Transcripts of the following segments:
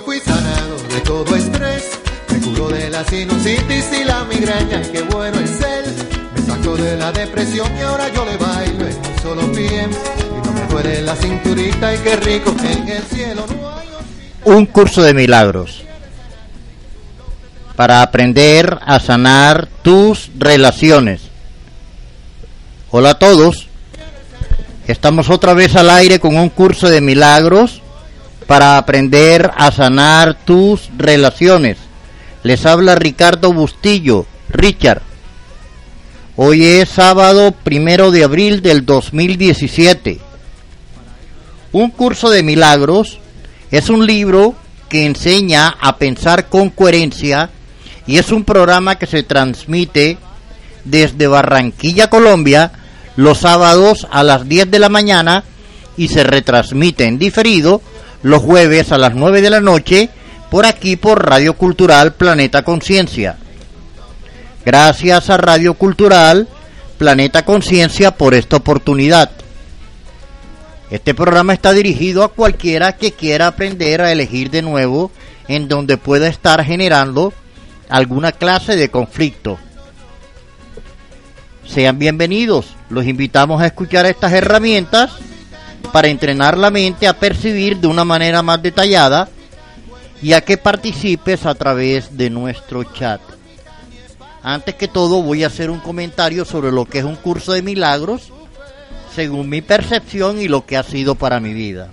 fui sanado de todo estrés. Me curó de la sinusitis y la migraña, qué bueno es él. Me sacó de la depresión y ahora yo le bailo en un solo pie. Y no me duele la cinturita y qué rico en el cielo no hay Un curso de milagros para aprender a sanar tus relaciones. Hola a todos. Estamos otra vez al aire con un curso de milagros para aprender a sanar tus relaciones. Les habla Ricardo Bustillo, Richard. Hoy es sábado primero de abril del 2017. Un curso de milagros es un libro que enseña a pensar con coherencia y es un programa que se transmite desde Barranquilla, Colombia, los sábados a las 10 de la mañana y se retransmite en diferido los jueves a las 9 de la noche por aquí por Radio Cultural Planeta Conciencia. Gracias a Radio Cultural Planeta Conciencia por esta oportunidad. Este programa está dirigido a cualquiera que quiera aprender a elegir de nuevo en donde pueda estar generando alguna clase de conflicto. Sean bienvenidos, los invitamos a escuchar estas herramientas para entrenar la mente a percibir de una manera más detallada y a que participes a través de nuestro chat. Antes que todo voy a hacer un comentario sobre lo que es un curso de milagros según mi percepción y lo que ha sido para mi vida.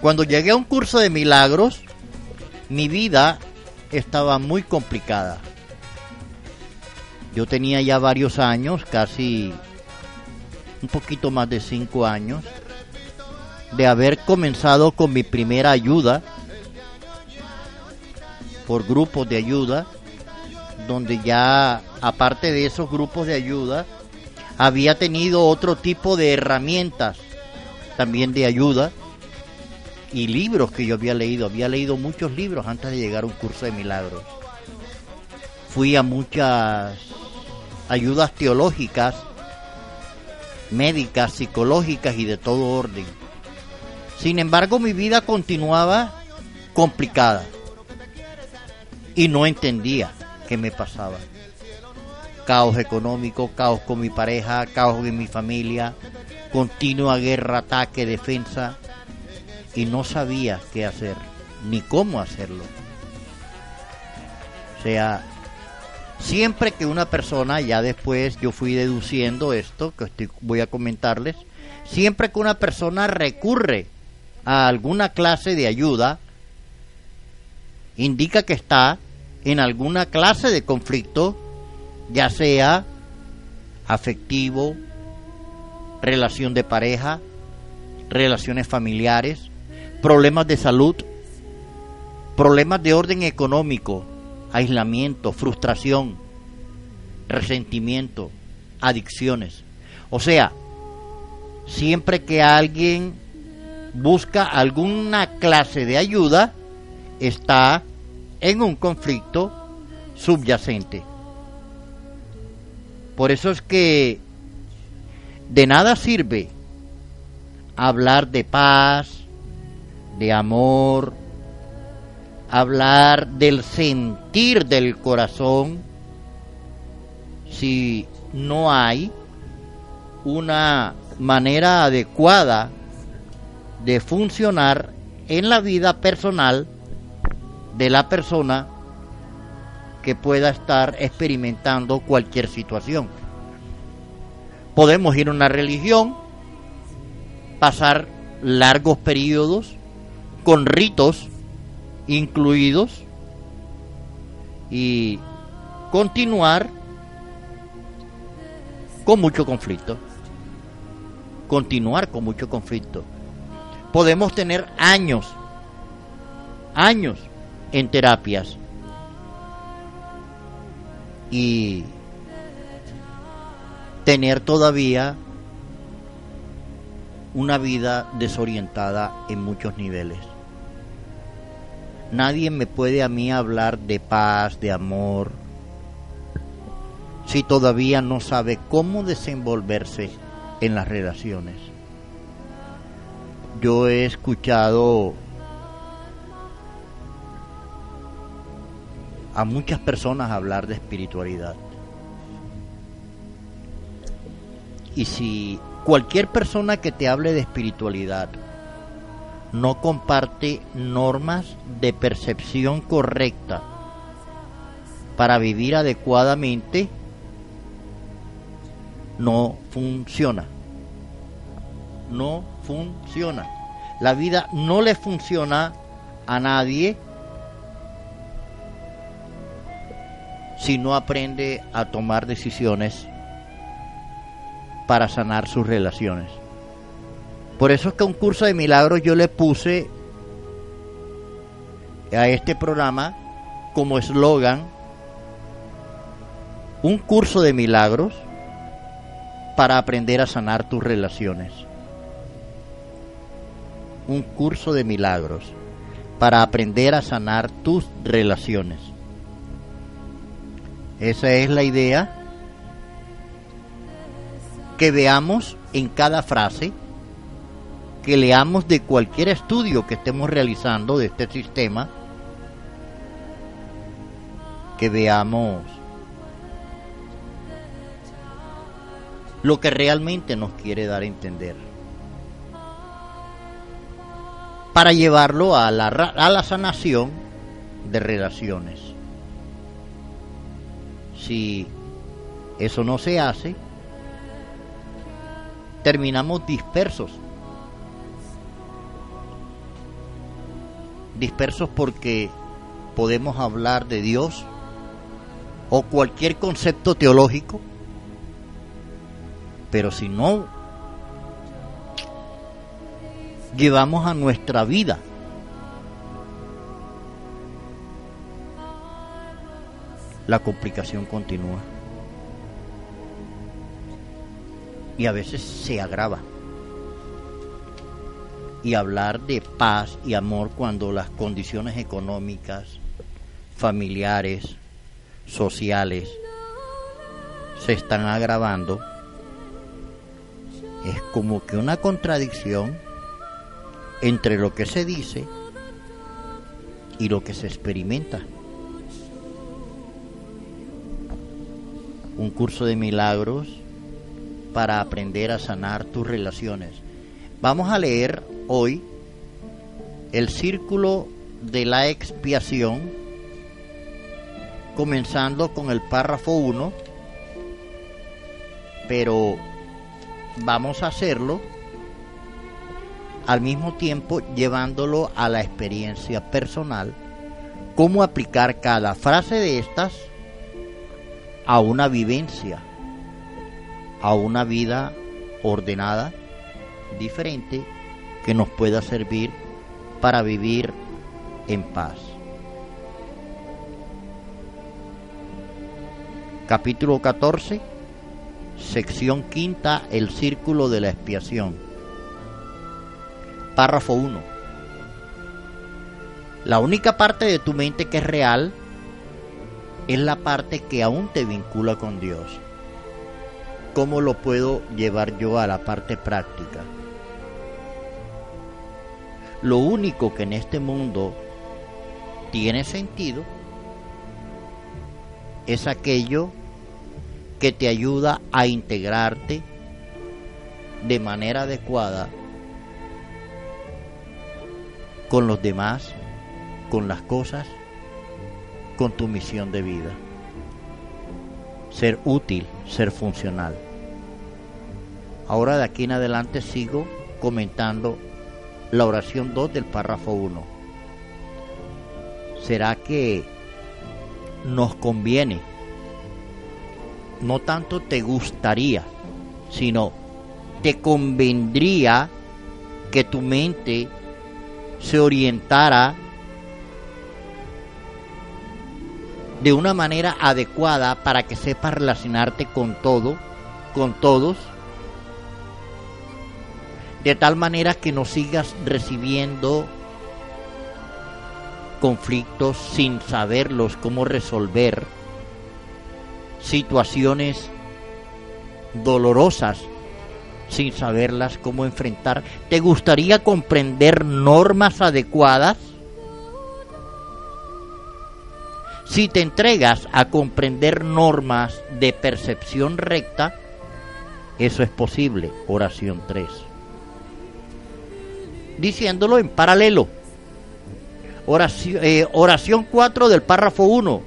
Cuando llegué a un curso de milagros, mi vida estaba muy complicada. Yo tenía ya varios años, casi un poquito más de cinco años, de haber comenzado con mi primera ayuda por grupos de ayuda, donde ya aparte de esos grupos de ayuda, había tenido otro tipo de herramientas también de ayuda y libros que yo había leído. Había leído muchos libros antes de llegar a un curso de milagros. Fui a muchas ayudas teológicas, médicas, psicológicas y de todo orden. Sin embargo, mi vida continuaba complicada y no entendía qué me pasaba. Caos económico, caos con mi pareja, caos en mi familia, continua guerra, ataque, defensa y no sabía qué hacer ni cómo hacerlo. O sea, siempre que una persona, ya después yo fui deduciendo esto que estoy, voy a comentarles, siempre que una persona recurre a alguna clase de ayuda, indica que está en alguna clase de conflicto, ya sea afectivo, relación de pareja, relaciones familiares, problemas de salud, problemas de orden económico, aislamiento, frustración, resentimiento, adicciones. O sea, siempre que alguien busca alguna clase de ayuda, está en un conflicto subyacente. Por eso es que de nada sirve hablar de paz, de amor, hablar del sentir del corazón, si no hay una manera adecuada de funcionar en la vida personal de la persona que pueda estar experimentando cualquier situación. Podemos ir a una religión, pasar largos periodos con ritos incluidos y continuar con mucho conflicto. Continuar con mucho conflicto. Podemos tener años, años en terapias y tener todavía una vida desorientada en muchos niveles. Nadie me puede a mí hablar de paz, de amor, si todavía no sabe cómo desenvolverse en las relaciones. Yo he escuchado a muchas personas hablar de espiritualidad. Y si cualquier persona que te hable de espiritualidad no comparte normas de percepción correcta para vivir adecuadamente, no funciona. No funciona. La vida no le funciona a nadie si no aprende a tomar decisiones para sanar sus relaciones. Por eso es que un curso de milagros yo le puse a este programa como eslogan un curso de milagros para aprender a sanar tus relaciones. Un curso de milagros para aprender a sanar tus relaciones. Esa es la idea que veamos en cada frase, que leamos de cualquier estudio que estemos realizando de este sistema, que veamos lo que realmente nos quiere dar a entender. Para llevarlo a la, a la sanación de relaciones. Si eso no se hace, terminamos dispersos. Dispersos porque podemos hablar de Dios o cualquier concepto teológico, pero si no llevamos a nuestra vida la complicación continúa. Y a veces se agrava. Y hablar de paz y amor cuando las condiciones económicas, familiares, sociales se están agravando, es como que una contradicción entre lo que se dice y lo que se experimenta. un curso de milagros para aprender a sanar tus relaciones. Vamos a leer hoy el círculo de la expiación, comenzando con el párrafo 1, pero vamos a hacerlo al mismo tiempo llevándolo a la experiencia personal, cómo aplicar cada frase de estas a una vivencia, a una vida ordenada, diferente, que nos pueda servir para vivir en paz. Capítulo 14, sección quinta, el círculo de la expiación. Párrafo 1. La única parte de tu mente que es real es la parte que aún te vincula con Dios. ¿Cómo lo puedo llevar yo a la parte práctica? Lo único que en este mundo tiene sentido es aquello que te ayuda a integrarte de manera adecuada con los demás, con las cosas con tu misión de vida. Ser útil, ser funcional. Ahora de aquí en adelante sigo comentando la oración 2 del párrafo 1. ¿Será que nos conviene? No tanto te gustaría, sino te convendría que tu mente se orientara de una manera adecuada para que sepas relacionarte con todo, con todos, de tal manera que no sigas recibiendo conflictos sin saberlos cómo resolver, situaciones dolorosas sin saberlas cómo enfrentar. ¿Te gustaría comprender normas adecuadas? Si te entregas a comprender normas de percepción recta, eso es posible. Oración 3. Diciéndolo en paralelo. Oración, eh, oración 4 del párrafo 1.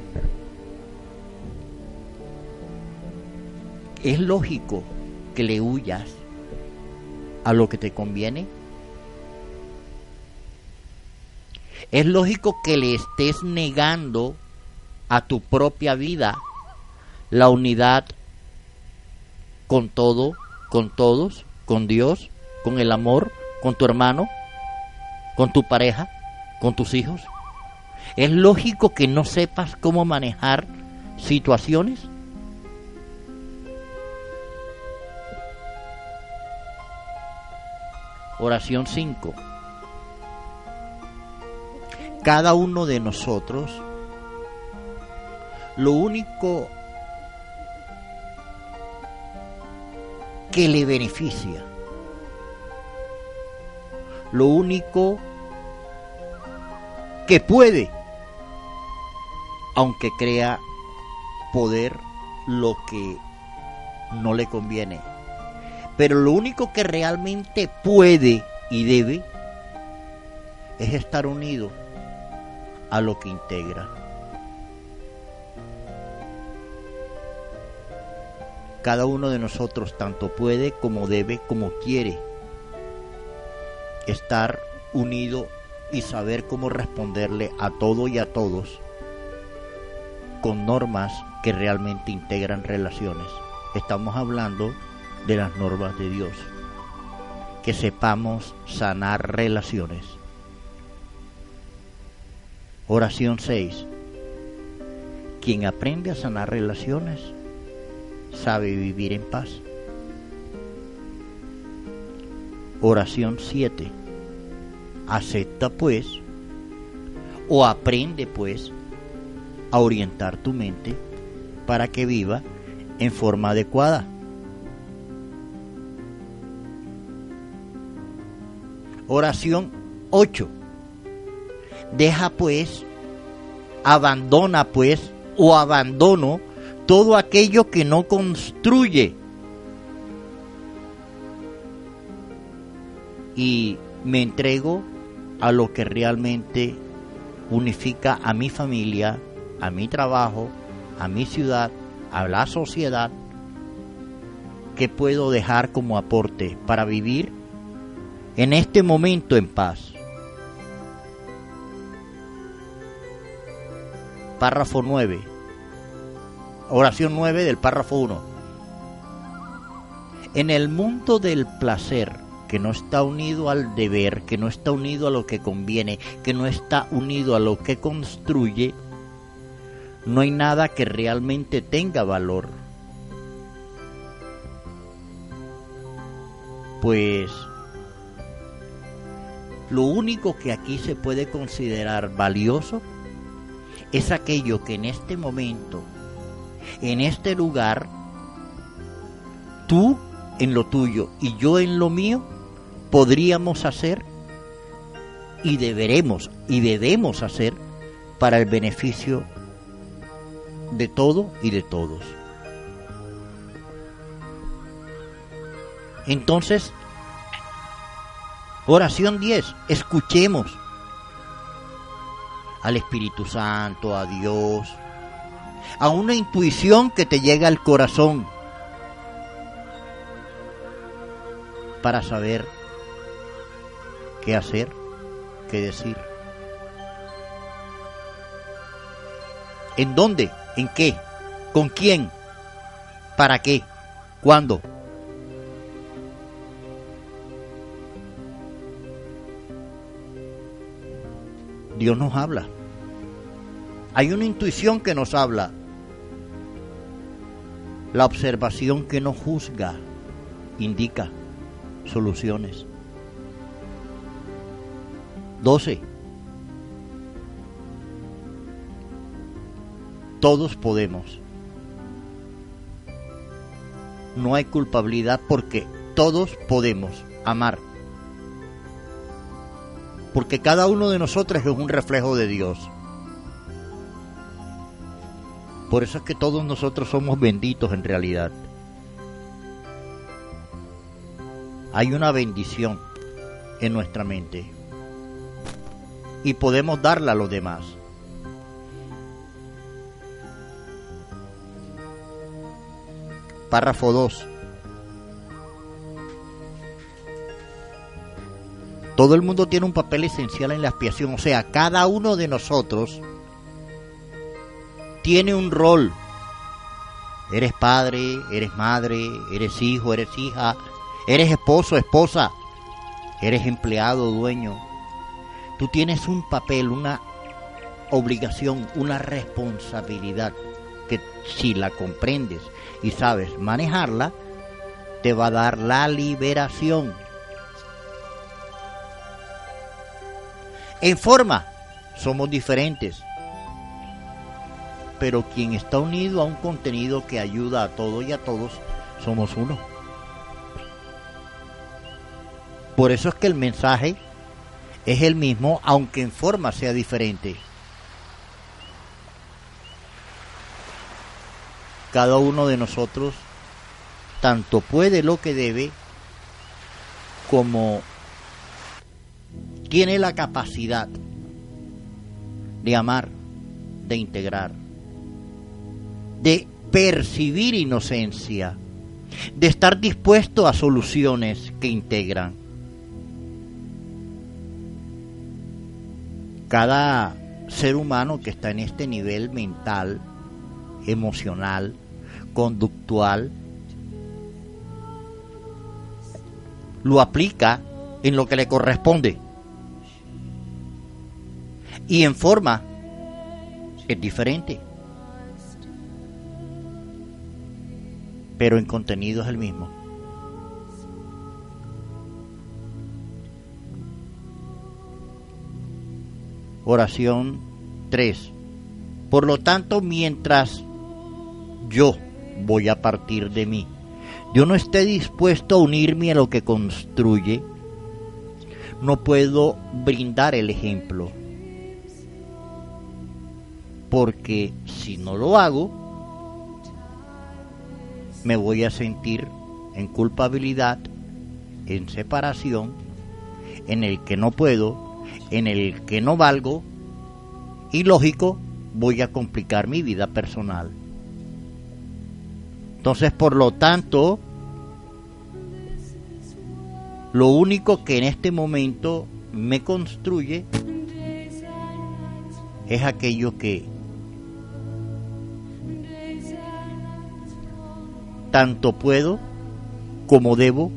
Es lógico que le huyas a lo que te conviene. Es lógico que le estés negando a tu propia vida la unidad con todo, con todos, con Dios, con el amor, con tu hermano, con tu pareja, con tus hijos. Es lógico que no sepas cómo manejar situaciones. Oración 5. Cada uno de nosotros, lo único que le beneficia, lo único que puede, aunque crea poder lo que no le conviene. Pero lo único que realmente puede y debe es estar unido a lo que integra. Cada uno de nosotros tanto puede como debe como quiere estar unido y saber cómo responderle a todo y a todos con normas que realmente integran relaciones. Estamos hablando de las normas de Dios. Que sepamos sanar relaciones. Oración 6. Quien aprende a sanar relaciones sabe vivir en paz. Oración 7. Acepta pues o aprende pues a orientar tu mente para que viva en forma adecuada. Oración 8. Deja pues, abandona pues o abandono todo aquello que no construye y me entrego a lo que realmente unifica a mi familia, a mi trabajo, a mi ciudad, a la sociedad, que puedo dejar como aporte para vivir en este momento en paz. Párrafo 9. Oración 9 del párrafo 1. En el mundo del placer, que no está unido al deber, que no está unido a lo que conviene, que no está unido a lo que construye, no hay nada que realmente tenga valor. Pues lo único que aquí se puede considerar valioso es aquello que en este momento, en este lugar, tú en lo tuyo y yo en lo mío, podríamos hacer y deberemos y debemos hacer para el beneficio de todo y de todos. Entonces, oración 10, escuchemos al Espíritu Santo, a Dios, a una intuición que te llega al corazón para saber qué hacer, qué decir. ¿En dónde? ¿En qué? ¿Con quién? ¿Para qué? ¿Cuándo? Dios nos habla. Hay una intuición que nos habla. La observación que no juzga indica soluciones. 12. Todos podemos. No hay culpabilidad porque todos podemos amar. Porque cada uno de nosotros es un reflejo de Dios. Por eso es que todos nosotros somos benditos en realidad. Hay una bendición en nuestra mente y podemos darla a los demás. Párrafo 2. Todo el mundo tiene un papel esencial en la expiación, o sea, cada uno de nosotros tiene un rol. Eres padre, eres madre, eres hijo, eres hija, eres esposo, esposa, eres empleado, dueño. Tú tienes un papel, una obligación, una responsabilidad que si la comprendes y sabes manejarla, te va a dar la liberación. En forma, somos diferentes, pero quien está unido a un contenido que ayuda a todo y a todos, somos uno. Por eso es que el mensaje es el mismo, aunque en forma sea diferente. Cada uno de nosotros tanto puede lo que debe como tiene la capacidad de amar, de integrar, de percibir inocencia, de estar dispuesto a soluciones que integran. Cada ser humano que está en este nivel mental, emocional, conductual, lo aplica en lo que le corresponde. Y en forma es diferente. Pero en contenido es el mismo. Oración 3. Por lo tanto, mientras yo voy a partir de mí, yo no esté dispuesto a unirme a lo que construye, no puedo brindar el ejemplo. Porque si no lo hago, me voy a sentir en culpabilidad, en separación, en el que no puedo, en el que no valgo y lógico voy a complicar mi vida personal. Entonces, por lo tanto, lo único que en este momento me construye es aquello que tanto puedo como debo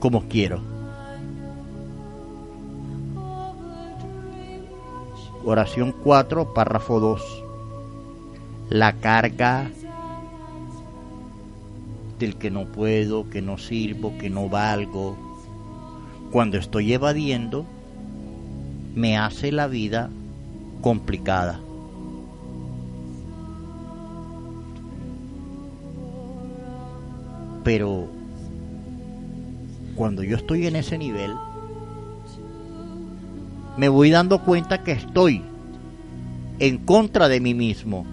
como quiero. Oración 4, párrafo 2. La carga del que no puedo, que no sirvo, que no valgo, cuando estoy evadiendo, me hace la vida complicada. Pero cuando yo estoy en ese nivel, me voy dando cuenta que estoy en contra de mí mismo.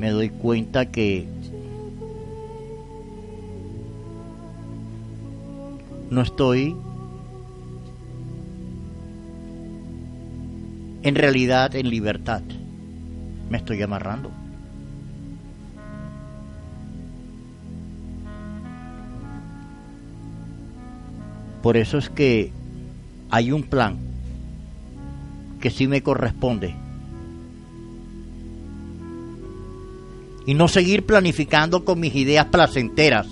Me doy cuenta que no estoy en realidad en libertad. Me estoy amarrando. Por eso es que hay un plan que sí me corresponde. Y no seguir planificando con mis ideas placenteras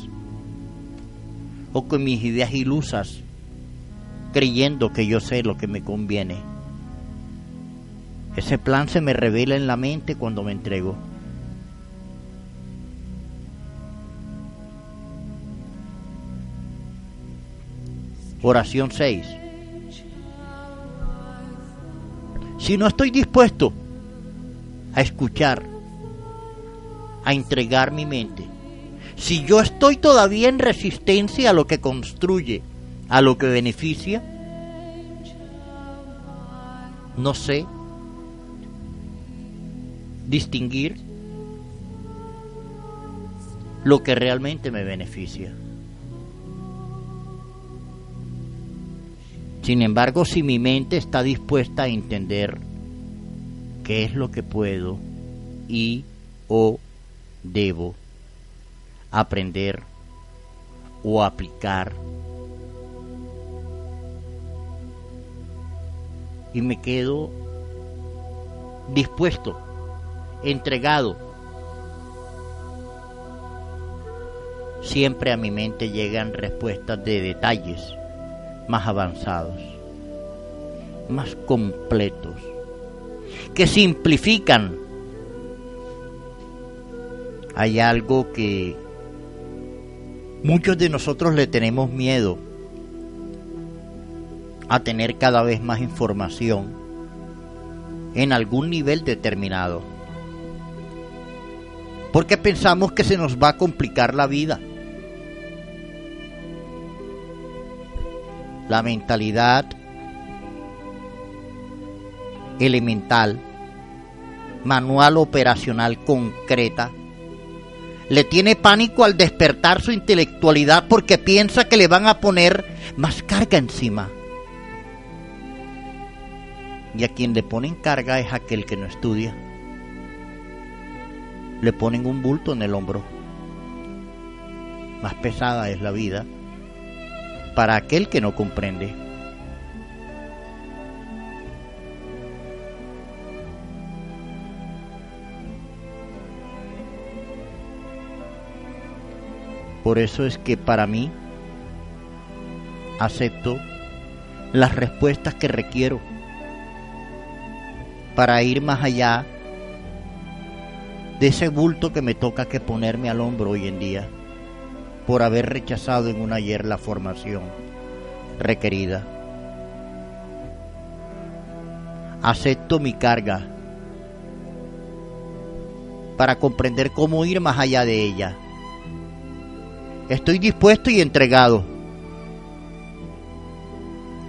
o con mis ideas ilusas, creyendo que yo sé lo que me conviene. Ese plan se me revela en la mente cuando me entrego. Oración 6. Si no estoy dispuesto a escuchar, a entregar mi mente, si yo estoy todavía en resistencia a lo que construye, a lo que beneficia, no sé distinguir lo que realmente me beneficia. Sin embargo, si mi mente está dispuesta a entender qué es lo que puedo y o debo aprender o aplicar, y me quedo dispuesto, entregado. Siempre a mi mente llegan respuestas de detalles más avanzados, más completos, que simplifican. Hay algo que muchos de nosotros le tenemos miedo a tener cada vez más información en algún nivel determinado. Porque pensamos que se nos va a complicar la vida. La mentalidad elemental, manual operacional concreta, le tiene pánico al despertar su intelectualidad porque piensa que le van a poner más carga encima. Y a quien le ponen carga es aquel que no estudia. Le ponen un bulto en el hombro. Más pesada es la vida para aquel que no comprende. Por eso es que para mí acepto las respuestas que requiero para ir más allá de ese bulto que me toca que ponerme al hombro hoy en día por haber rechazado en un ayer la formación requerida. Acepto mi carga para comprender cómo ir más allá de ella. Estoy dispuesto y entregado.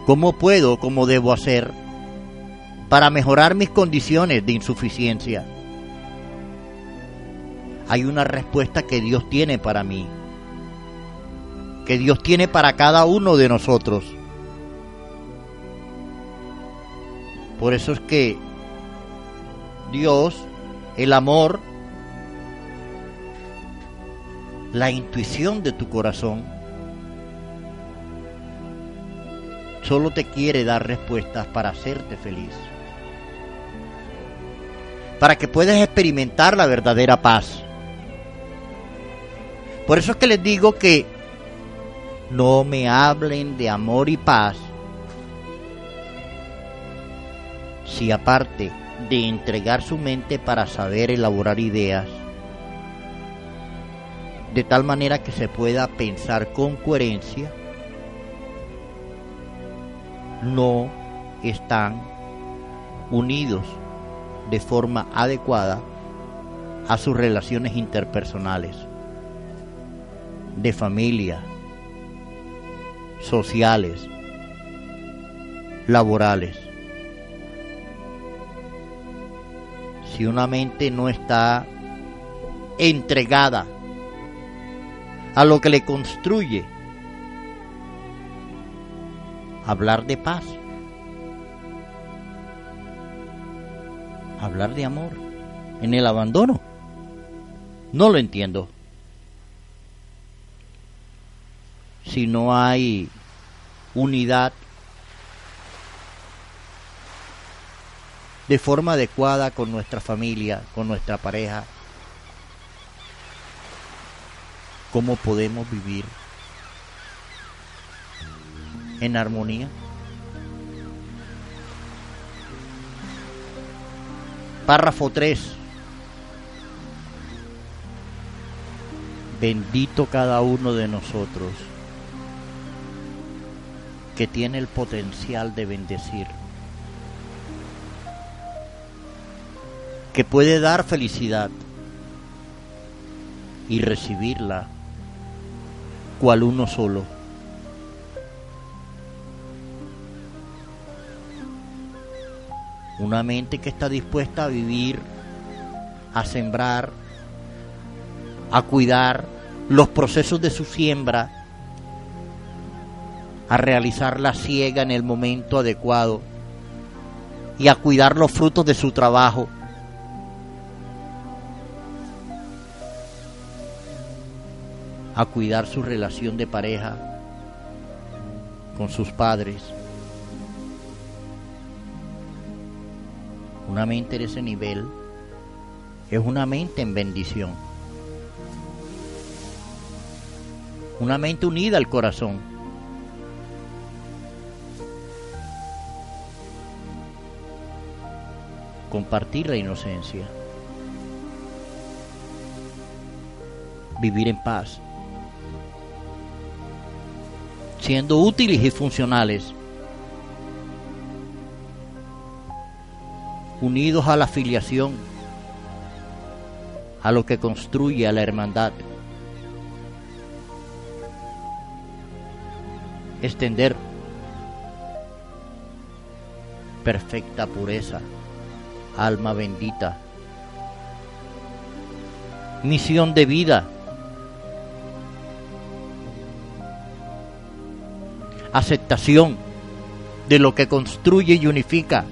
¿Cómo puedo, cómo debo hacer para mejorar mis condiciones de insuficiencia. Hay una respuesta que Dios tiene para mí, que Dios tiene para cada uno de nosotros. Por eso es que Dios, el amor, la intuición de tu corazón, solo te quiere dar respuestas para hacerte feliz para que puedas experimentar la verdadera paz. Por eso es que les digo que no me hablen de amor y paz. Si aparte de entregar su mente para saber elaborar ideas, de tal manera que se pueda pensar con coherencia, no están unidos de forma adecuada a sus relaciones interpersonales, de familia, sociales, laborales. Si una mente no está entregada a lo que le construye, hablar de paz hablar de amor en el abandono. No lo entiendo. Si no hay unidad de forma adecuada con nuestra familia, con nuestra pareja, ¿cómo podemos vivir en armonía? Párrafo 3. Bendito cada uno de nosotros que tiene el potencial de bendecir, que puede dar felicidad y recibirla cual uno solo. Una mente que está dispuesta a vivir, a sembrar, a cuidar los procesos de su siembra, a realizar la siega en el momento adecuado y a cuidar los frutos de su trabajo. a cuidar su relación de pareja con sus padres. Una mente de ese nivel es una mente en bendición. Una mente unida al corazón. Compartir la inocencia. Vivir en paz. Siendo útiles y funcionales. unidos a la filiación, a lo que construye a la hermandad. Extender perfecta pureza, alma bendita, misión de vida, aceptación de lo que construye y unifica.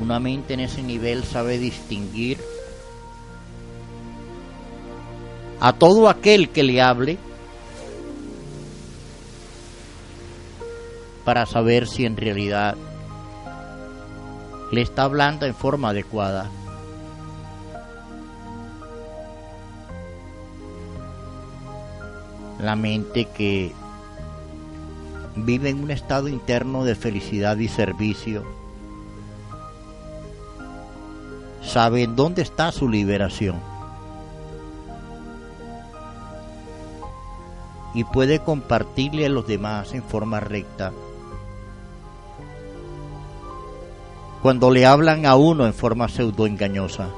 Una mente en ese nivel sabe distinguir a todo aquel que le hable para saber si en realidad le está hablando en forma adecuada. La mente que vive en un estado interno de felicidad y servicio sabe dónde está su liberación. Y puede compartirle a los demás en forma recta. Cuando le hablan a uno en forma pseudo engañosa.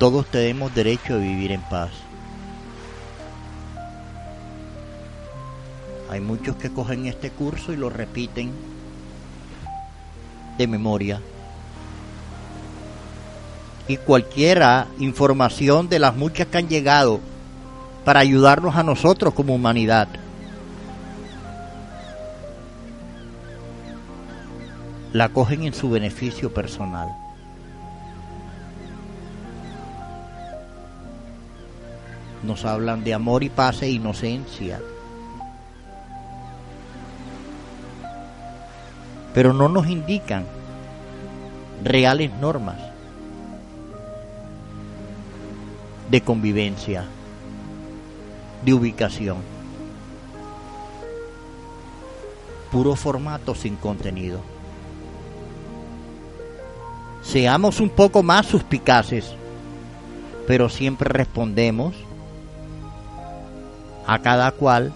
Todos tenemos derecho a vivir en paz. Hay muchos que cogen este curso y lo repiten de memoria. Y cualquiera información de las muchas que han llegado para ayudarnos a nosotros como humanidad. La cogen en su beneficio personal. Nos hablan de amor y paz e inocencia pero no nos indican reales normas de convivencia, de ubicación. Puro formato sin contenido. Seamos un poco más suspicaces, pero siempre respondemos a cada cual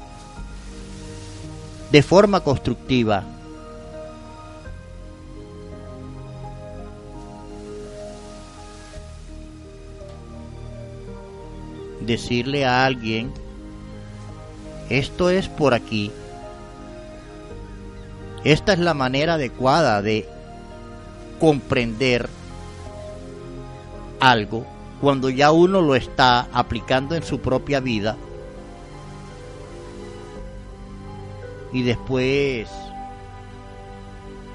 de forma constructiva. Decirle a alguien, esto es por aquí, esta es la manera adecuada de comprender algo cuando ya uno lo está aplicando en su propia vida y después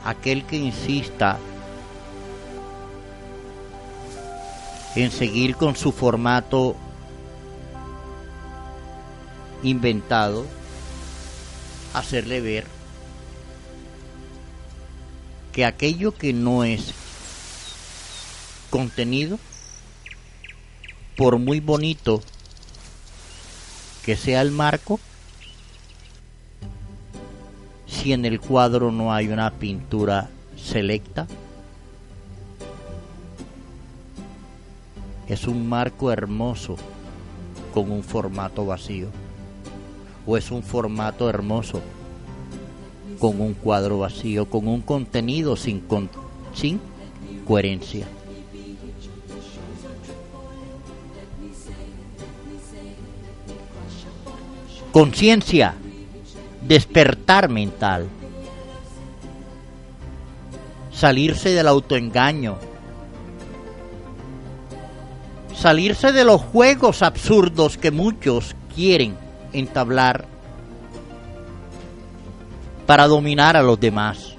aquel que insista en seguir con su formato inventado hacerle ver que aquello que no es contenido, por muy bonito que sea el marco, si en el cuadro no hay una pintura selecta, es un marco hermoso con un formato vacío o es un formato hermoso con un cuadro vacío, con un contenido sin, con, sin coherencia. Conciencia, despertar mental, salirse del autoengaño, salirse de los juegos absurdos que muchos quieren entablar para dominar a los demás.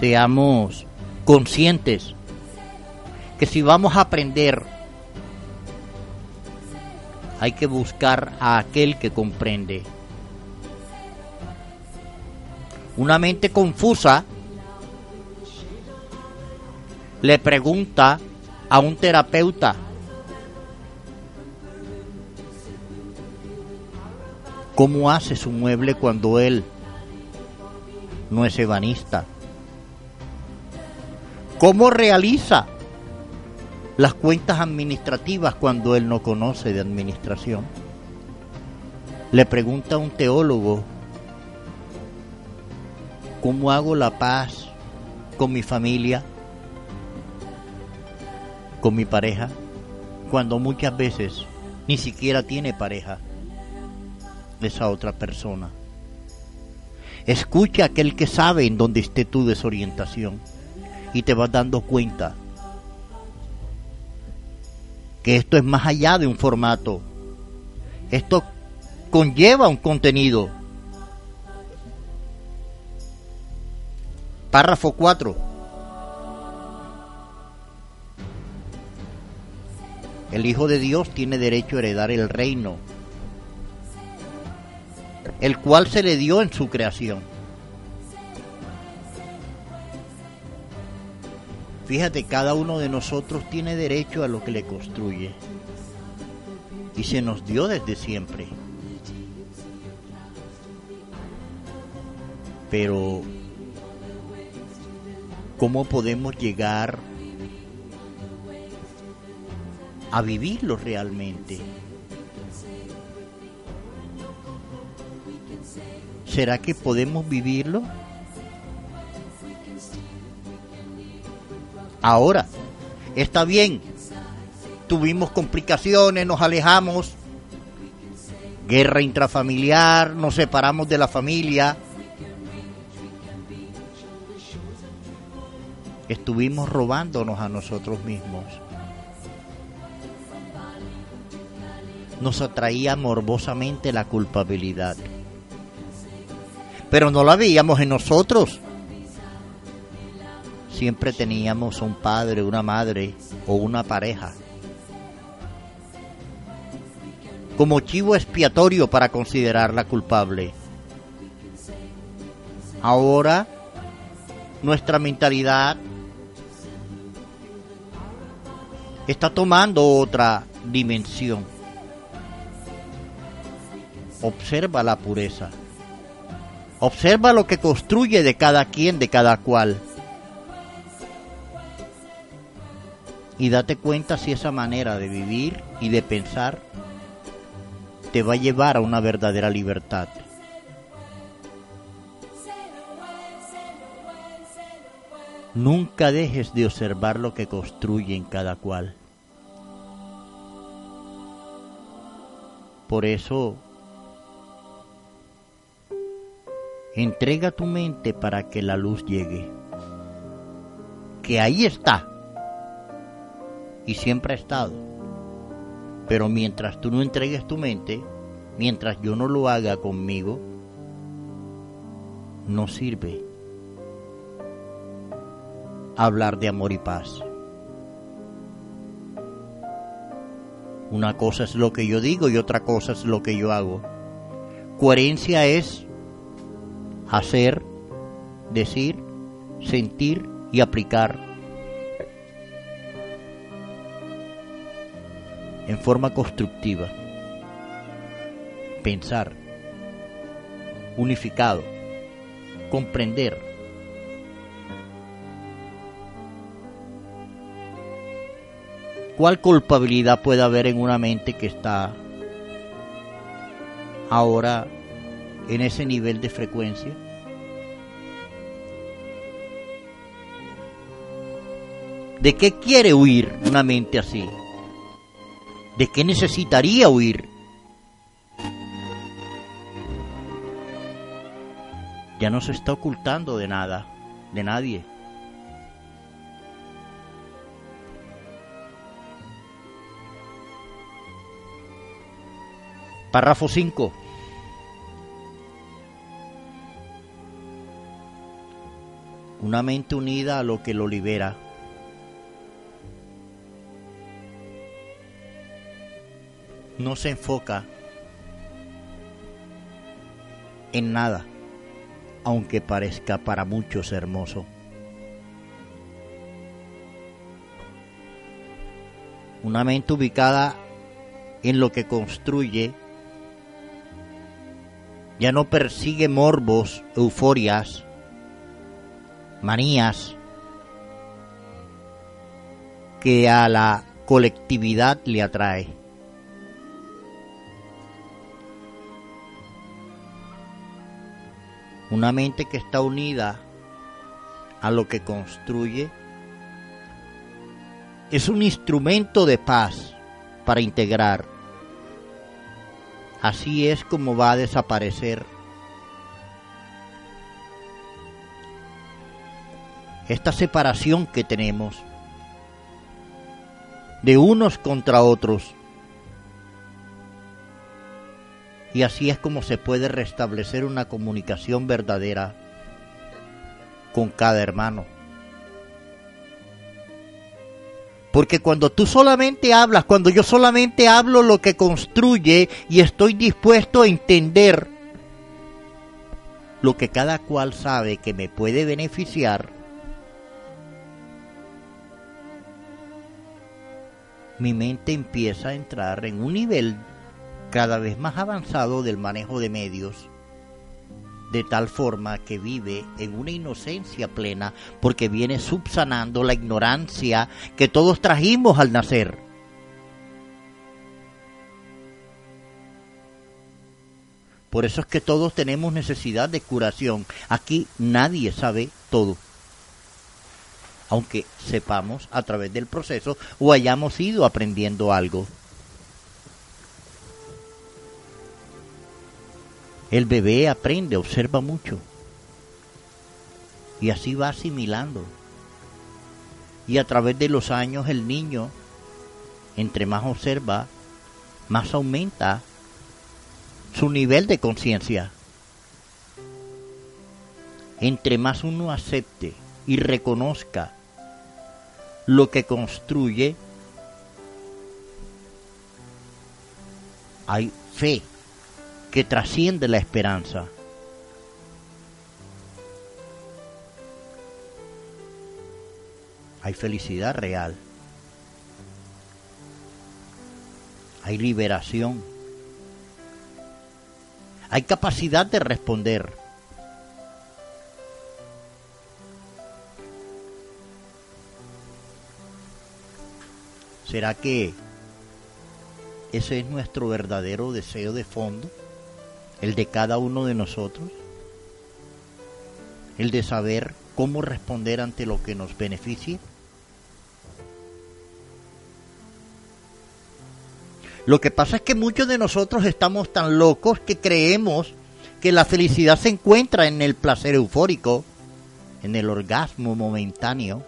Seamos conscientes que si vamos a aprender hay que buscar a aquel que comprende. Una mente confusa le pregunta a un terapeuta cómo hace su mueble cuando él no es ebanista. ¿Cómo realiza las cuentas administrativas cuando él no conoce de administración? Le pregunta a un teólogo, ¿cómo hago la paz con mi familia? Con mi pareja cuando muchas veces ni siquiera tiene pareja esa otra persona. Escucha a aquel que sabe en dónde esté tu desorientación y te vas dando cuenta que esto es más allá de un formato. Esto conlleva un contenido. Párrafo 4 El Hijo de Dios tiene derecho a heredar el reino, el cual se le dio en su creación. Fíjate, cada uno de nosotros tiene derecho a lo que le construye. Y se nos dio desde siempre. Pero, ¿cómo podemos llegar a vivirlo realmente. ¿Será que podemos vivirlo? Ahora, está bien, tuvimos complicaciones, nos alejamos, guerra intrafamiliar, nos separamos de la familia, estuvimos robándonos a nosotros mismos. Nos atraía morbosamente la culpabilidad. Pero no la veíamos en nosotros. Siempre teníamos un padre, una madre o una pareja como chivo expiatorio para considerarla culpable. Ahora nuestra mentalidad está tomando otra dimensión observa la pureza. Observa lo que construye de cada quien, de cada cual. Y date cuenta si esa manera de vivir y de pensar te va a llevar a una verdadera libertad. Nunca dejes de observar lo que construye en cada cual. Por eso Entrega tu mente para que la luz llegue. Que ahí está. Y siempre ha estado. Pero mientras tú no entregues tu mente, mientras yo no lo haga conmigo, no sirve hablar de amor y paz. Una cosa es lo que yo digo y otra cosa es lo que yo hago. Coherencia es hacer, decir, sentir y aplicar en forma constructiva. Pensar, unificado, comprender. ¿Cuál culpabilidad puede haber en una mente que está ahora en ese nivel de frecuencia? ¿De qué quiere huir una mente así? ¿De qué necesitaría huir? Ya no se está ocultando de nada, de nadie. Párrafo 5. Una mente unida a lo que lo libera. No se enfoca en nada, aunque parezca para muchos hermoso. Una mente ubicada en lo que construye ya no persigue morbos, euforias, manías que a la colectividad le atrae. Una mente que está unida a lo que construye es un instrumento de paz para integrar Así es como va a desaparecer esta separación que tenemos de unos contra otros. Y así es como se puede restablecer una comunicación verdadera con cada hermano. Porque cuando tú solamente hablas, cuando yo solamente hablo lo que construye y estoy dispuesto a entender lo que cada cual sabe que me puede beneficiar, mi mente empieza a entrar en un nivel cada vez más avanzado del manejo de medios de tal forma que vive en una inocencia plena porque viene subsanando la ignorancia que todos trajimos al nacer. Por eso es que todos tenemos necesidad de curación. Aquí nadie sabe todo. Aunque sepamos a través del proceso o hayamos ido aprendiendo algo. El bebé aprende, observa mucho. Y así va asimilando. Y a través de los años el niño, entre más observa, más aumenta su nivel de conciencia. Entre más uno acepte y reconozca lo que construye, hay fe que trasciende la esperanza. Hay felicidad real. Hay liberación. Hay capacidad de responder. ¿Será que ese es nuestro verdadero deseo de fondo? el de cada uno de nosotros, el de saber cómo responder ante lo que nos beneficie. Lo que pasa es que muchos de nosotros estamos tan locos que creemos que la felicidad se encuentra en el placer eufórico, en el orgasmo momentáneo,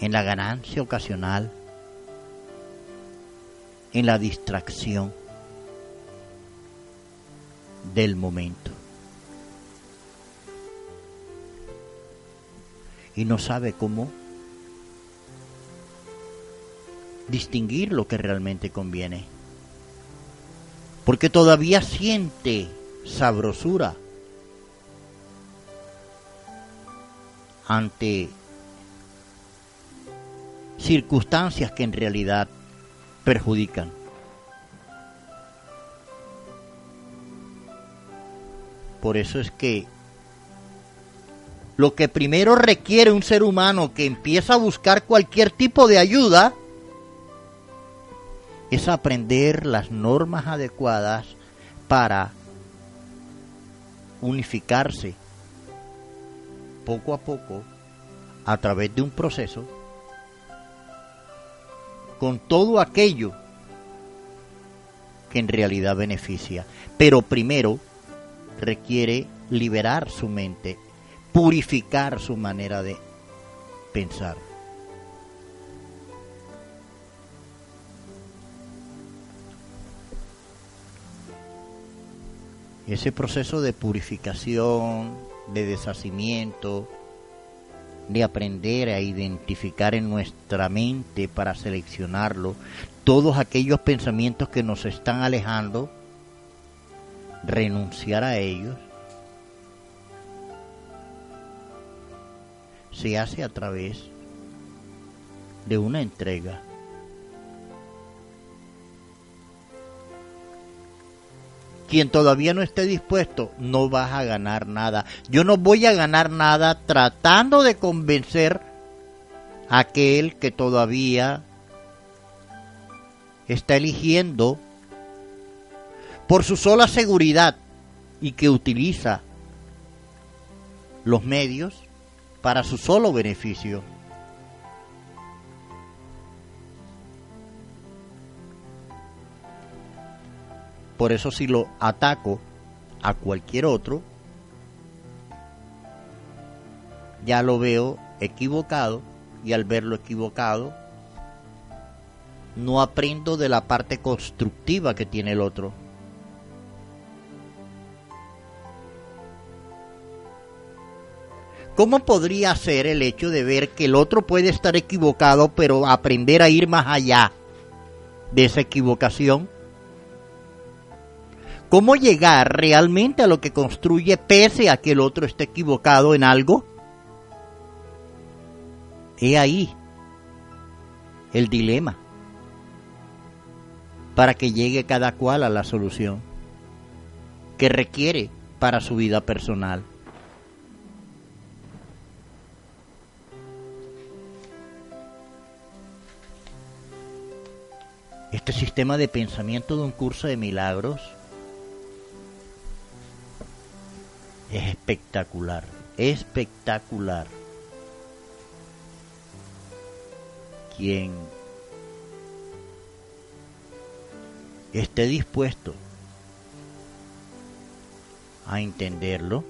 en la ganancia ocasional, en la distracción del momento. Y no sabe cómo distinguir lo que realmente conviene. Porque todavía siente sabrosura ante circunstancias que en realidad perjudican. Por eso es que lo que primero requiere un ser humano que empieza a buscar cualquier tipo de ayuda es aprender las normas adecuadas para unificarse poco a poco a través de un proceso con todo aquello que en realidad beneficia. Pero primero requiere liberar su mente, purificar su manera de pensar. Ese proceso de purificación, de deshacimiento, de aprender a identificar en nuestra mente para seleccionarlo todos aquellos pensamientos que nos están alejando, renunciar a ellos, se hace a través de una entrega. Quien todavía no esté dispuesto, no vas a ganar nada. Yo no voy a ganar nada tratando de convencer a aquel que todavía está eligiendo por su sola seguridad y que utiliza los medios para su solo beneficio. Por eso si lo ataco a cualquier otro, ya lo veo equivocado y al verlo equivocado, no aprendo de la parte constructiva que tiene el otro. ¿Cómo podría ser el hecho de ver que el otro puede estar equivocado, pero aprender a ir más allá de esa equivocación? ¿Cómo llegar realmente a lo que construye pese a que el otro esté equivocado en algo? He ahí el dilema para que llegue cada cual a la solución que requiere para su vida personal. Este sistema de pensamiento de un curso de milagros es espectacular, espectacular. Quien esté dispuesto a entenderlo,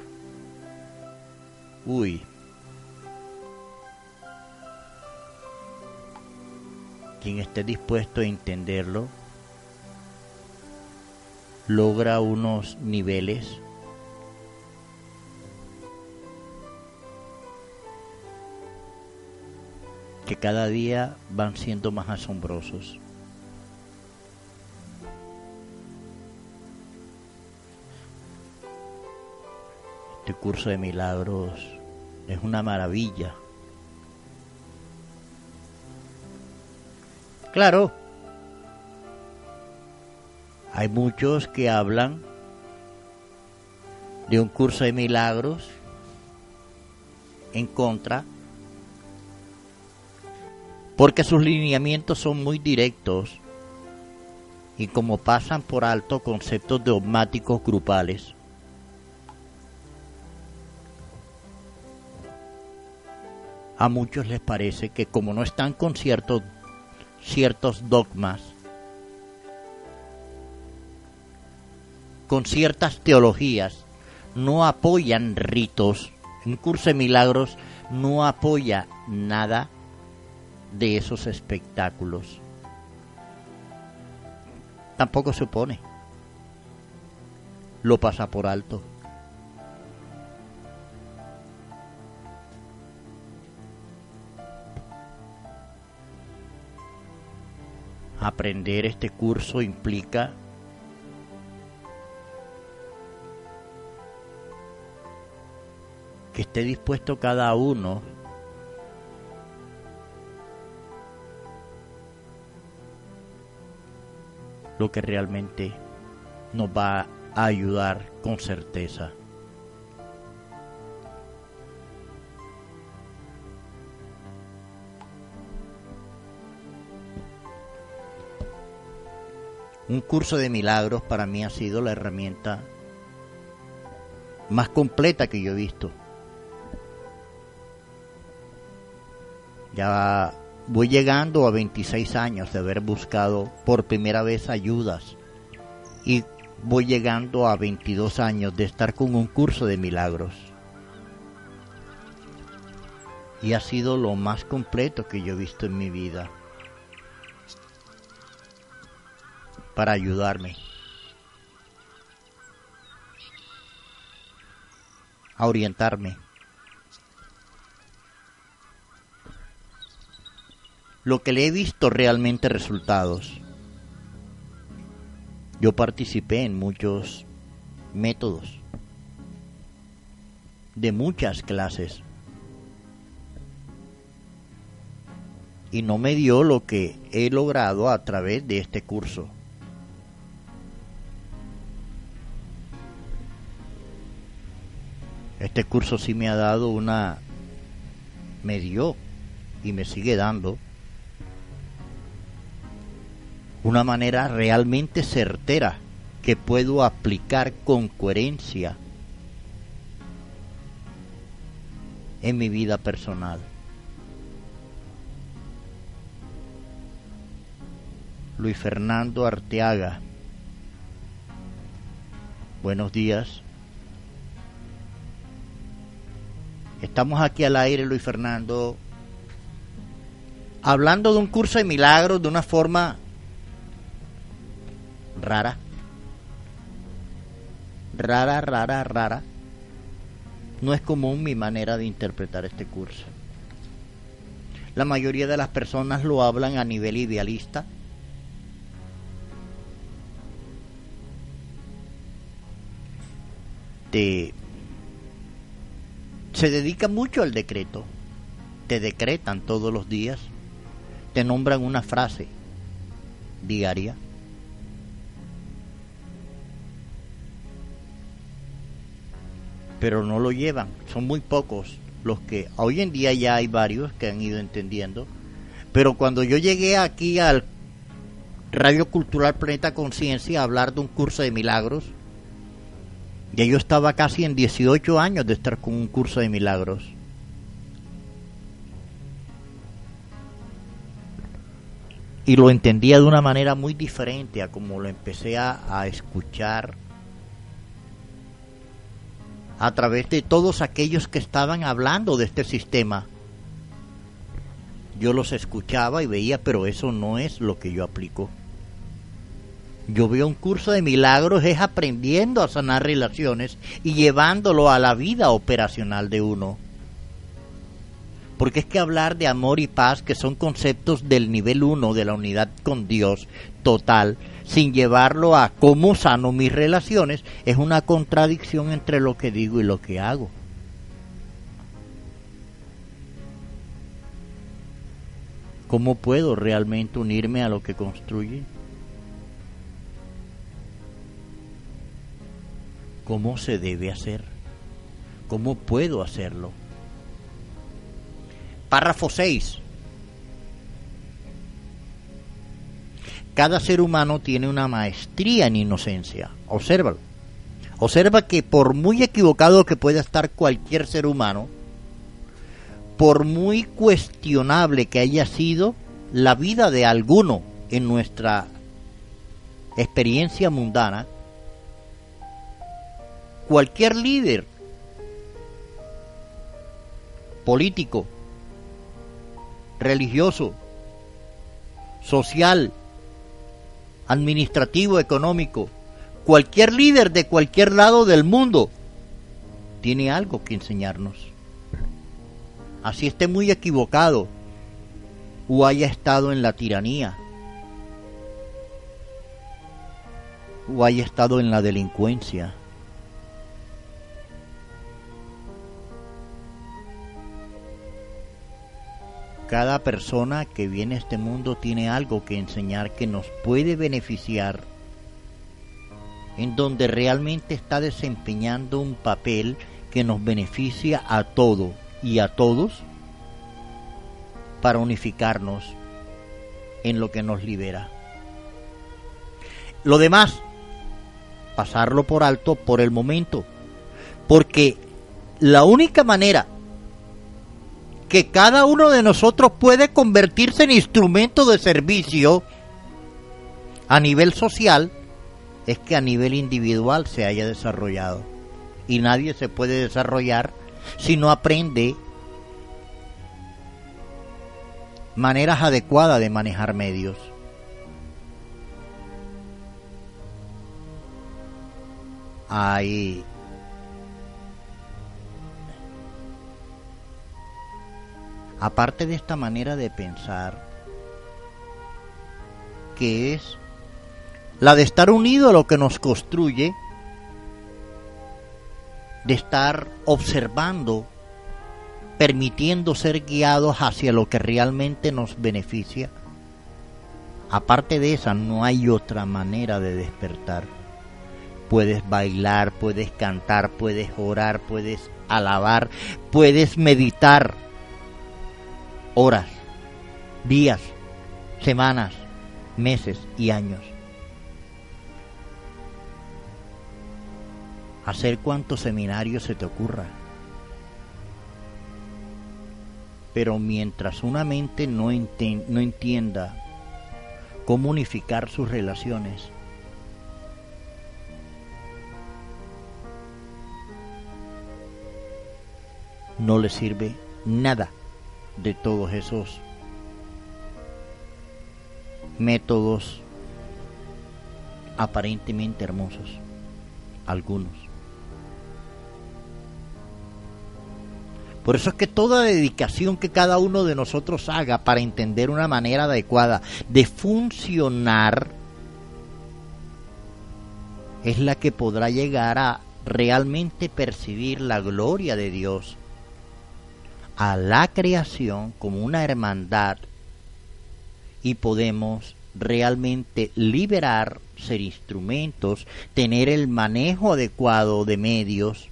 uy, quien esté dispuesto a entenderlo, logra unos niveles que cada día van siendo más asombrosos. Este curso de milagros es una maravilla. Claro, hay muchos que hablan de un curso de milagros en contra porque sus lineamientos son muy directos y como pasan por alto conceptos dogmáticos grupales. A muchos les parece que como no están con ciertos, ciertos dogmas, con ciertas teologías, no apoyan ritos. Un curso de milagros no apoya nada de esos espectáculos. Tampoco se. Lo pasa por alto. Aprender este curso implica que esté dispuesto cada uno lo que realmente nos va a ayudar con certeza. Un curso de milagros para mí ha sido la herramienta más completa que yo he visto. Ya voy llegando a 26 años de haber buscado por primera vez ayudas y voy llegando a 22 años de estar con un curso de milagros. Y ha sido lo más completo que yo he visto en mi vida para ayudarme a orientarme. Lo que le he visto realmente resultados. Yo participé en muchos métodos, de muchas clases, y no me dio lo que he logrado a través de este curso. Este curso sí me ha dado una, me dio y me sigue dando una manera realmente certera que puedo aplicar con coherencia en mi vida personal. Luis Fernando Arteaga. Buenos días. Estamos aquí al aire, Luis Fernando, hablando de un curso de milagros de una forma rara. Rara, rara, rara. No es común mi manera de interpretar este curso. La mayoría de las personas lo hablan a nivel idealista. De se dedica mucho al decreto. Te decretan todos los días, te nombran una frase diaria. Pero no lo llevan, son muy pocos los que hoy en día ya hay varios que han ido entendiendo. Pero cuando yo llegué aquí al Radio Cultural Planeta Conciencia a hablar de un curso de milagros, ya yo estaba casi en 18 años de estar con un curso de milagros. Y lo entendía de una manera muy diferente a como lo empecé a, a escuchar a través de todos aquellos que estaban hablando de este sistema. Yo los escuchaba y veía, pero eso no es lo que yo aplico. Yo veo un curso de milagros es aprendiendo a sanar relaciones y llevándolo a la vida operacional de uno. Porque es que hablar de amor y paz, que son conceptos del nivel 1 de la unidad con Dios total, sin llevarlo a cómo sano mis relaciones, es una contradicción entre lo que digo y lo que hago. ¿Cómo puedo realmente unirme a lo que construye? cómo se debe hacer, cómo puedo hacerlo. Párrafo 6. Cada ser humano tiene una maestría en inocencia. Obsérvalo. Observa que por muy equivocado que pueda estar cualquier ser humano, por muy cuestionable que haya sido la vida de alguno en nuestra experiencia mundana, cualquier líder político, religioso, social, administrativo, económico, cualquier líder de cualquier lado del mundo tiene algo que enseñarnos. Así esté muy equivocado o haya estado en la tiranía o haya estado en la delincuencia Cada persona que viene a este mundo tiene algo que enseñar que nos puede beneficiar, en donde realmente está desempeñando un papel que nos beneficia a todo y a todos para unificarnos en lo que nos libera. Lo demás, pasarlo por alto por el momento, porque la única manera que cada uno de nosotros puede convertirse en instrumento de servicio a nivel social es que a nivel individual se haya desarrollado. Y nadie se puede desarrollar si no aprende maneras adecuadas de manejar medios. Hay aparte de esta manera de pensar, que es la de estar unido a lo que nos construye, de estar observando, permitiendo ser guiados hacia lo que realmente nos beneficia. Aparte de esa, no hay otra manera de despertar. Puedes bailar, puedes cantar, puedes orar, puedes alabar, puedes meditar horas, días, semanas, meses y años. Hacer cuantos seminarios se te ocurra. Pero mientras una mente no, no entienda cómo unificar sus relaciones, no le sirve nada de todos esos métodos aparentemente hermosos, algunos. Por eso es que toda dedicación que cada uno de nosotros haga para entender una manera adecuada de funcionar es la que podrá llegar a realmente percibir la gloria de Dios a la creación como una hermandad y podemos realmente liberar, ser instrumentos, tener el manejo adecuado de medios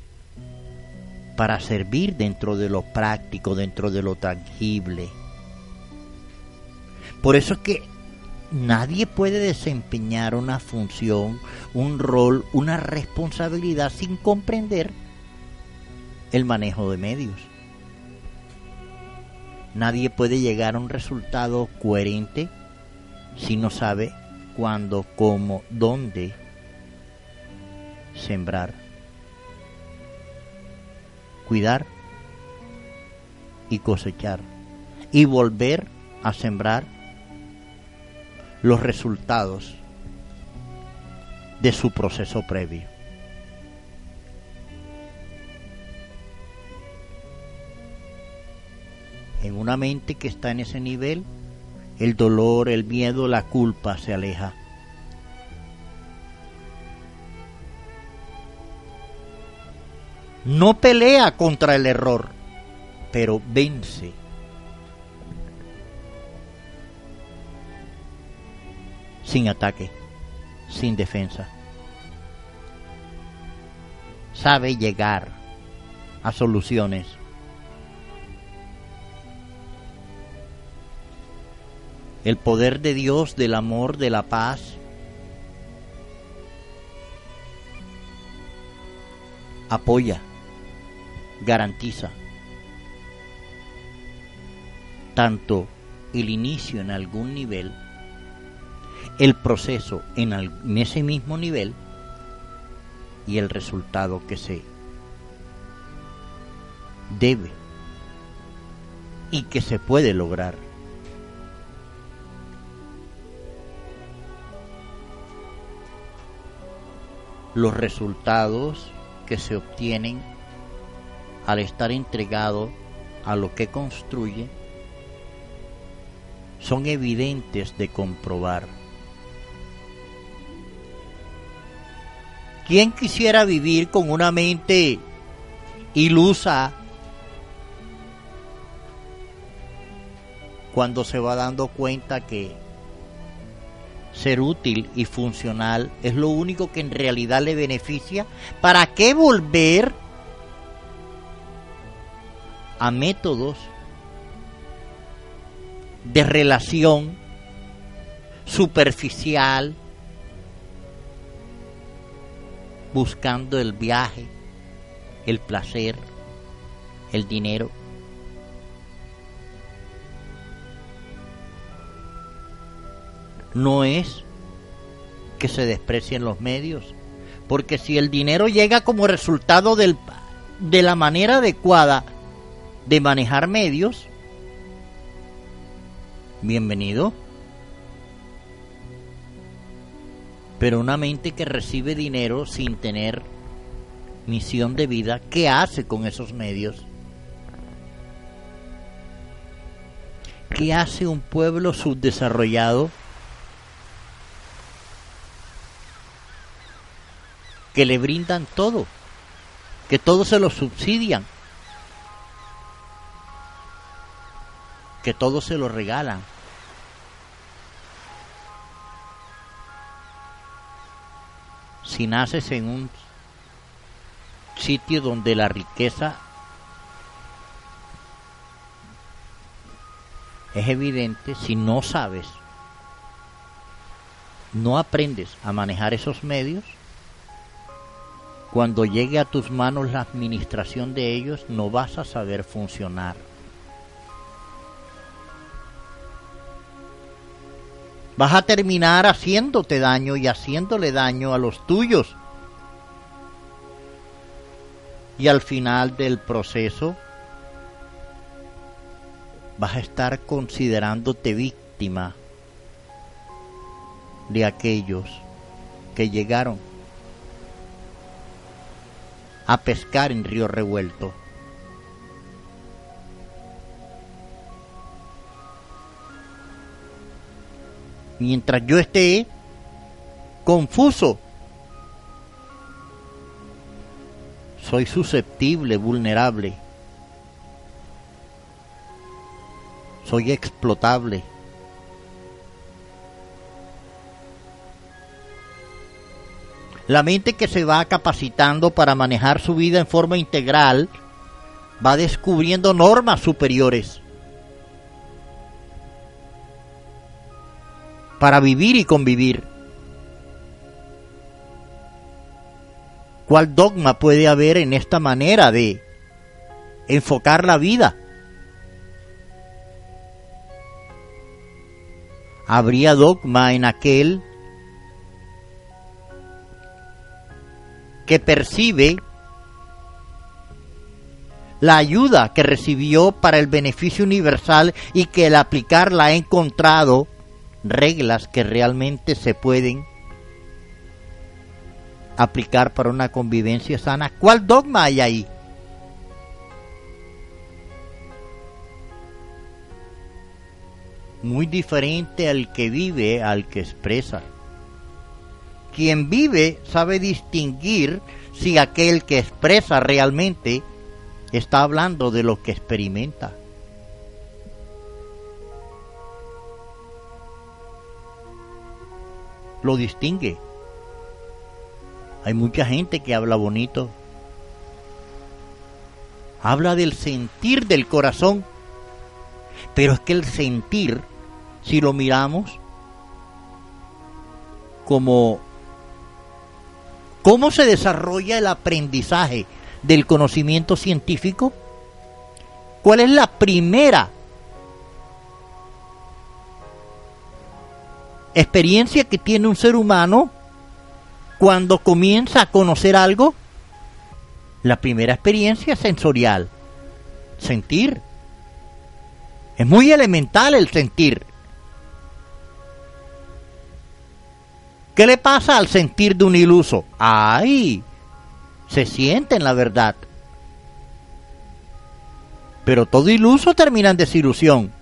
para servir dentro de lo práctico, dentro de lo tangible. Por eso es que nadie puede desempeñar una función, un rol, una responsabilidad sin comprender el manejo de medios. Nadie puede llegar a un resultado coherente si no sabe cuándo, cómo, dónde sembrar, cuidar y cosechar y volver a sembrar los resultados de su proceso previo. En una mente que está en ese nivel, el dolor, el miedo, la culpa se aleja. No pelea contra el error, pero vence. Sin ataque, sin defensa. Sabe llegar a soluciones el poder de Dios, del amor, de la paz. Apoya, garantiza tanto el inicio en algún nivel, el proceso en, ese mismo nivel y el resultado que se debe y que se puede lograr. Los resultados que se obtienen al estar entregado a lo que construye son evidentes de comprobar. ¿Quién quisiera vivir con una mente ilusa cuando se va dando cuenta que ser útil y funcional es lo único que en realidad le beneficia, ¿para qué volver a métodos de relación superficial buscando el viaje, el placer, el dinero? No es que se desprecien los medios, porque si el dinero llega como resultado de la manera adecuada de manejar medios, bienvenido. Pero una mente que recibe dinero sin tener misión de vida, ¿qué hace con esos medios? ¿Qué hace un pueblo subdesarrollado que le brindan todo, que todo se lo subsidian, que todo se lo regalan? Si naces en un sitio donde la riqueza es evidente si no sabes, no aprendes a manejar esos medios, cuando llegue a tus manos la administración de ellos no vas a saber funcionar. Vas a terminar haciéndote daño y haciéndole daño a los tuyos. Y al final del proceso vas a estar considerándote víctima de aquellos que llegaron a pescar en río revuelto. Mientras yo esté confuso, soy susceptible, vulnerable soy explotable. La mente que se va capacitando para manejar su vida en forma integral va descubriendo normas superiores para vivir y convivir. ¿Cuál dogma puede haber en esta manera de enfocar la vida? habría dogma en aquel que percibe la ayuda que recibió para el beneficio universal y que al aplicarla ha encontrado reglas que realmente se pueden aplicar para una convivencia sana. ¿Cuál dogma hay ahí? muy diferente al que vive, al que expresa. Quien vive sabe distinguir si aquel que expresa realmente está hablando de lo que experimenta. Lo distingue. Hay mucha gente que habla bonito. Habla del sentir del corazón pero es que el sentir, si lo miramos como cómo se desarrolla el aprendizaje del conocimiento científico, ¿cuál es la primera experiencia que tiene un ser humano cuando comienza a conocer algo? La primera experiencia sensorial, sentir. Es muy elemental el sentir. ¿Qué le pasa al sentir de un iluso? ¡Ay! Se siente en la verdad. Pero todo iluso termina en desilusión.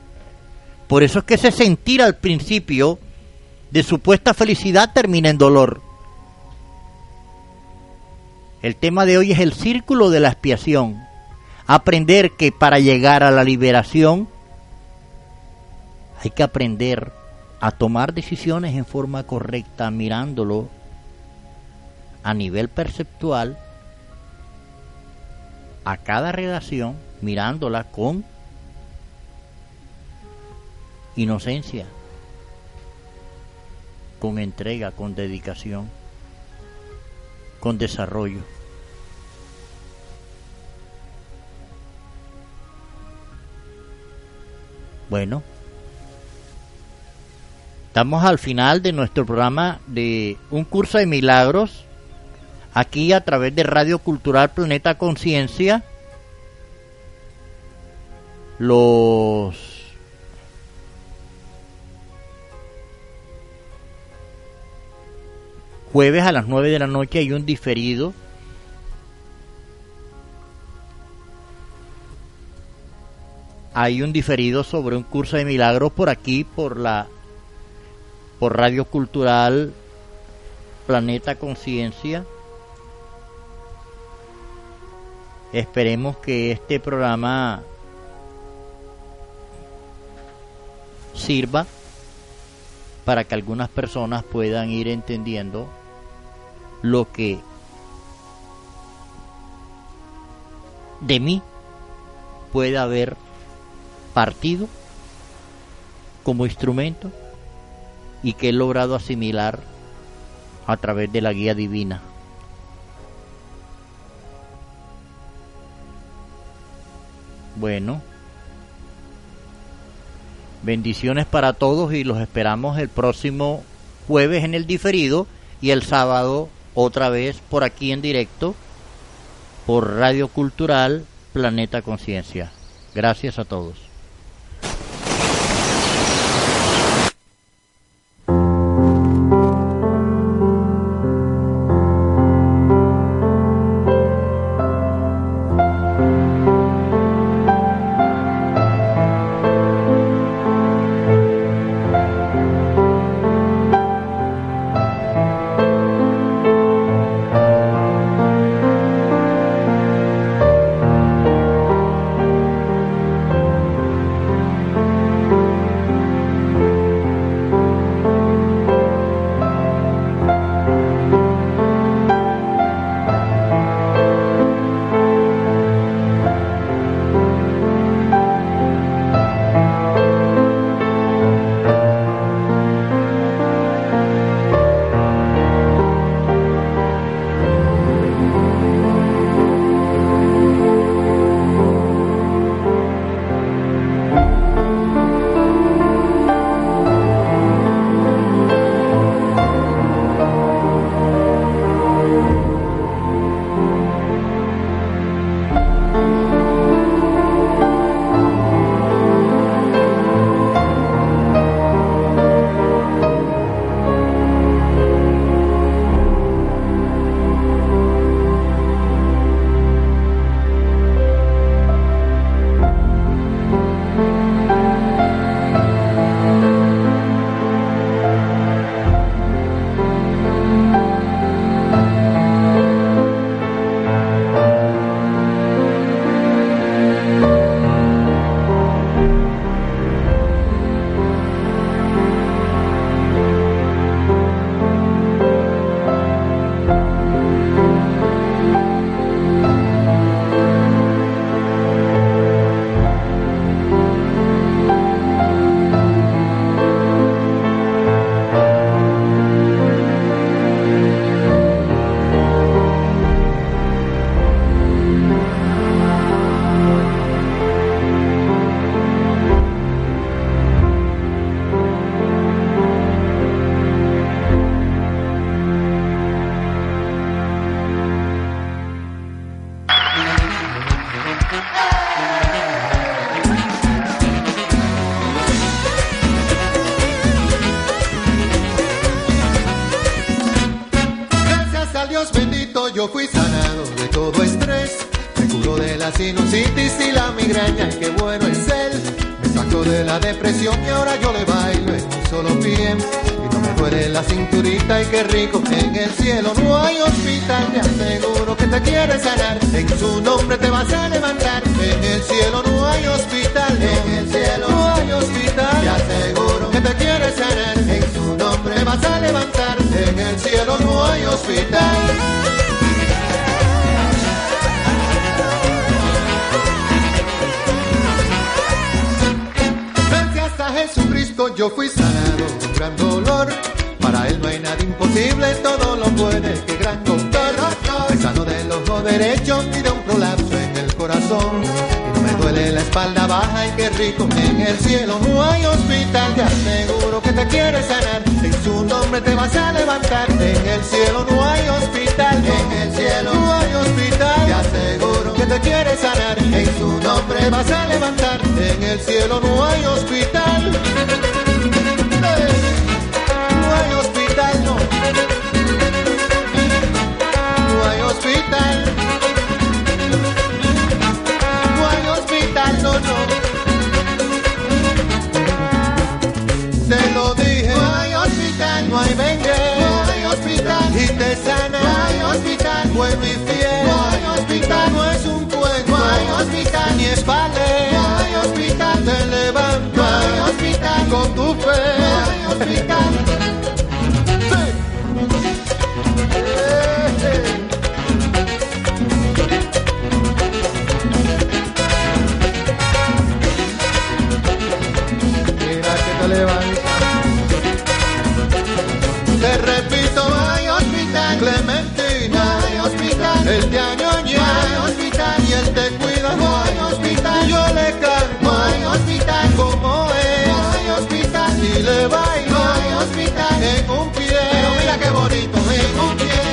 Por eso es que ese sentir al principio de supuesta felicidad termina en dolor. El tema de hoy es el círculo de la expiación. Aprender que para llegar a la liberación hay que aprender a tomar decisiones en forma correcta mirándolo a nivel perceptual a cada relación mirándola con inocencia, con entrega, con dedicación, con desarrollo. Bueno, Estamos al final de nuestro programa de un curso de milagros, aquí a través de Radio Cultural Planeta Conciencia. Los jueves a las 9 de la noche hay un diferido hay un diferido sobre un curso de milagros por aquí, por la por Radio Cultural Planeta Conciencia. Esperemos que este programa sirva para que algunas personas puedan ir entendiendo lo que de mí pueda haber partido como instrumento y que he logrado asimilar a través de la guía divina. Bueno, bendiciones para todos y los esperamos el próximo jueves en el diferido y el sábado otra vez por aquí en directo por Radio Cultural Planeta Conciencia. Gracias a todos. Te vas a levantar. En el cielo no hay hospital. No hay hospital, no. No hay hospital. No hay hospital, no, no. Te lo dije, no hay hospital, no hay vengue, no hay hospital, y te sana, no hay hospital, mi fiel, no hay hospital, no no hay hospital, ni es vale, no hay hospital, te levanta, no hay hospital, con tu fe, no hay hospital. Sí. Eh, eh. Mira que te levanta. Te repito, hay hospital. Clementina, no hay hospital. No hay hospital. Y él te cuida, no hay hospital. Yo le canto, no hay hospital. Como es, no hay hospital. Si le bailo, no hay hospital. En un pie, pero mira qué bonito. En un pie,